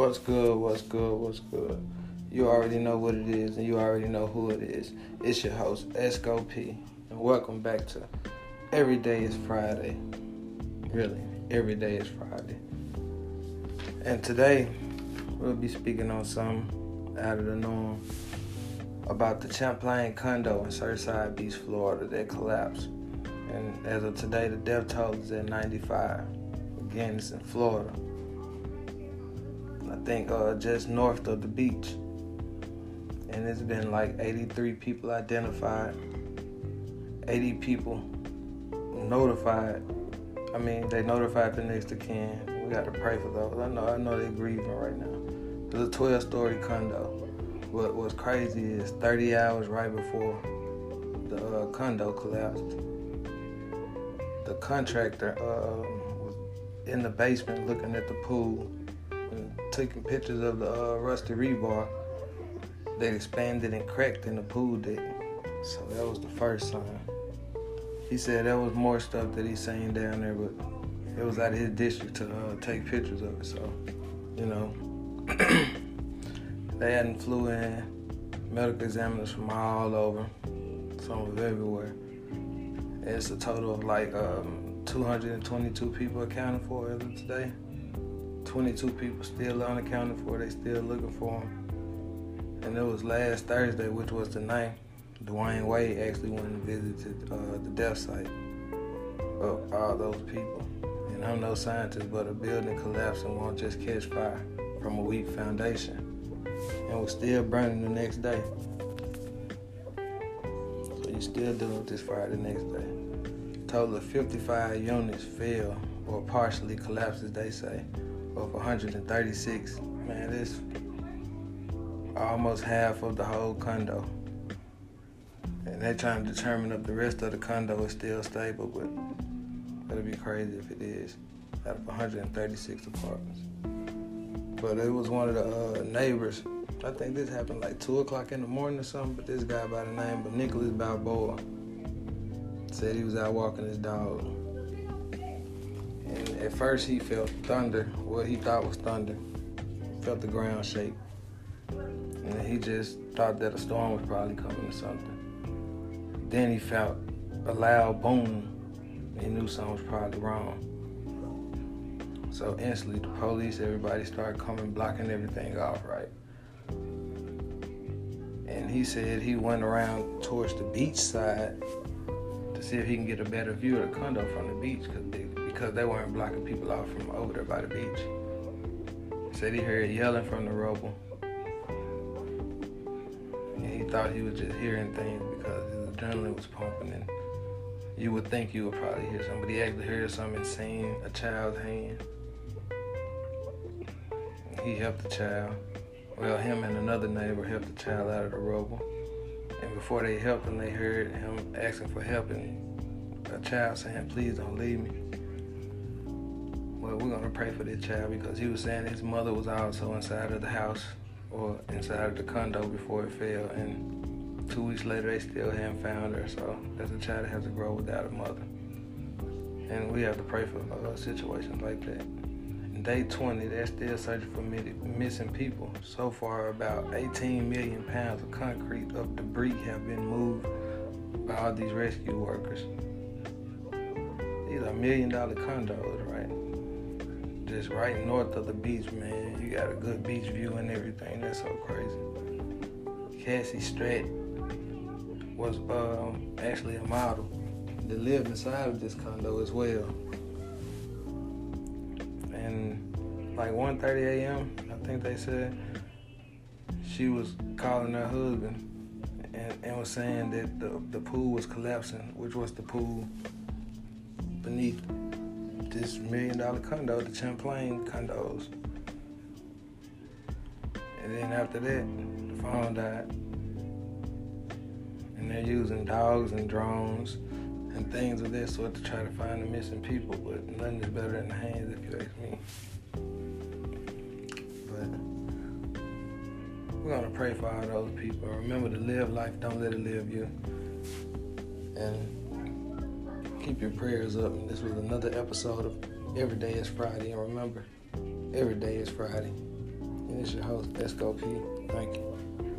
What's good? What's good? What's good? You already know what it is, and you already know who it is. It's your host, Esco P, and welcome back to Every Day is Friday. Really, every day is Friday. And today, we'll be speaking on something out of the norm about the Champlain condo in Surfside Beach, Florida that collapsed. And as of today, the death toll is at 95. Again, it's in Florida. Think uh, just north of the beach. And it's been like 83 people identified, 80 people notified. I mean, they notified the next of kin. We got to pray for those. I know, I know they're grieving right now. It's a 12-story condo. What was crazy is 30 hours right before the uh, condo collapsed, the contractor uh, was in the basement looking at the pool and taking pictures of the uh, rusty rebar that expanded and cracked in the pool deck. So that was the first sign. He said that was more stuff that he's seen down there, but it was out of his district to uh, take pictures of it. So, you know, they hadn't flew in medical examiners from all over, some of everywhere. It's a total of like um, 222 people accounted for as of today. 22 people still unaccounted for. They still looking for them. And it was last Thursday, which was the 9th. Dwyane Wade actually went and visited uh, the death site of all those people. And I'm no scientist, but a building collapsing won't just catch fire from a weak foundation. And was still burning the next day. So you're still dealing with this fire the next day. total of 55 units fell or partially collapsed, as they say, of 136. Man, this almost half of the whole condo. And they're trying to determine if the rest of the condo is still stable, but that'd be crazy if it is. Out of 136 apartments. But it was one of the uh, neighbors. I think this happened like 2 o'clock in the morning or something, but this guy by the name of Nicholas Balboa said he was out walking his dog. And at first he felt thunder, what he thought was thunder. Felt the ground shake. And he just thought that a storm was probably coming or something. Then he felt a loud boom. He knew something was probably wrong. So instantly, the police, everybody started coming, blocking everything off, right? And he said he went around towards the beach side to see if he can get a better view of the condo from the beach because they, because they weren't blocking people off from over there by the beach. Said he heard yelling from the rubble. And he thought he was just hearing things because his adrenaline was pumping and you would think you would probably hear something, but he actually heard something seen a child's hand. He helped the child. Well, him and another neighbor helped the child out of the rubble. And before they helped him, they heard him asking for help and a child saying, please don't leave me. Well, we're to pray for this child because he was saying his mother was also inside of the house or inside of the condo before it fell. And two weeks later, they still hadn't found her. So that's a child that has to grow without a mother. And we have to pray for uh, situations like that day 20, they're still searching for missing people. So far, about 18 million pounds of concrete of debris have been moved by all these rescue workers. These are million dollar condos, right? Just right north of the beach, man. You got a good beach view and everything. That's so crazy. Cassie Stratt was um, actually a model that lived inside of this condo as well And like 1.30 a.m. I think they said she was calling her husband and, and was saying that the, the pool was collapsing, which was the pool beneath this million dollar condo, the Champlain condos. And then after that, the phone died. And they're using dogs and drones and things of that sort to try to find the missing people, but nothing is better than the hands if you ask me. But we're gonna pray for all those people. Remember to live life, don't let it live you. And keep your prayers up. This was another episode of Every Day is Friday. And remember, every day is Friday. And it's your host, Esco P. Thank you.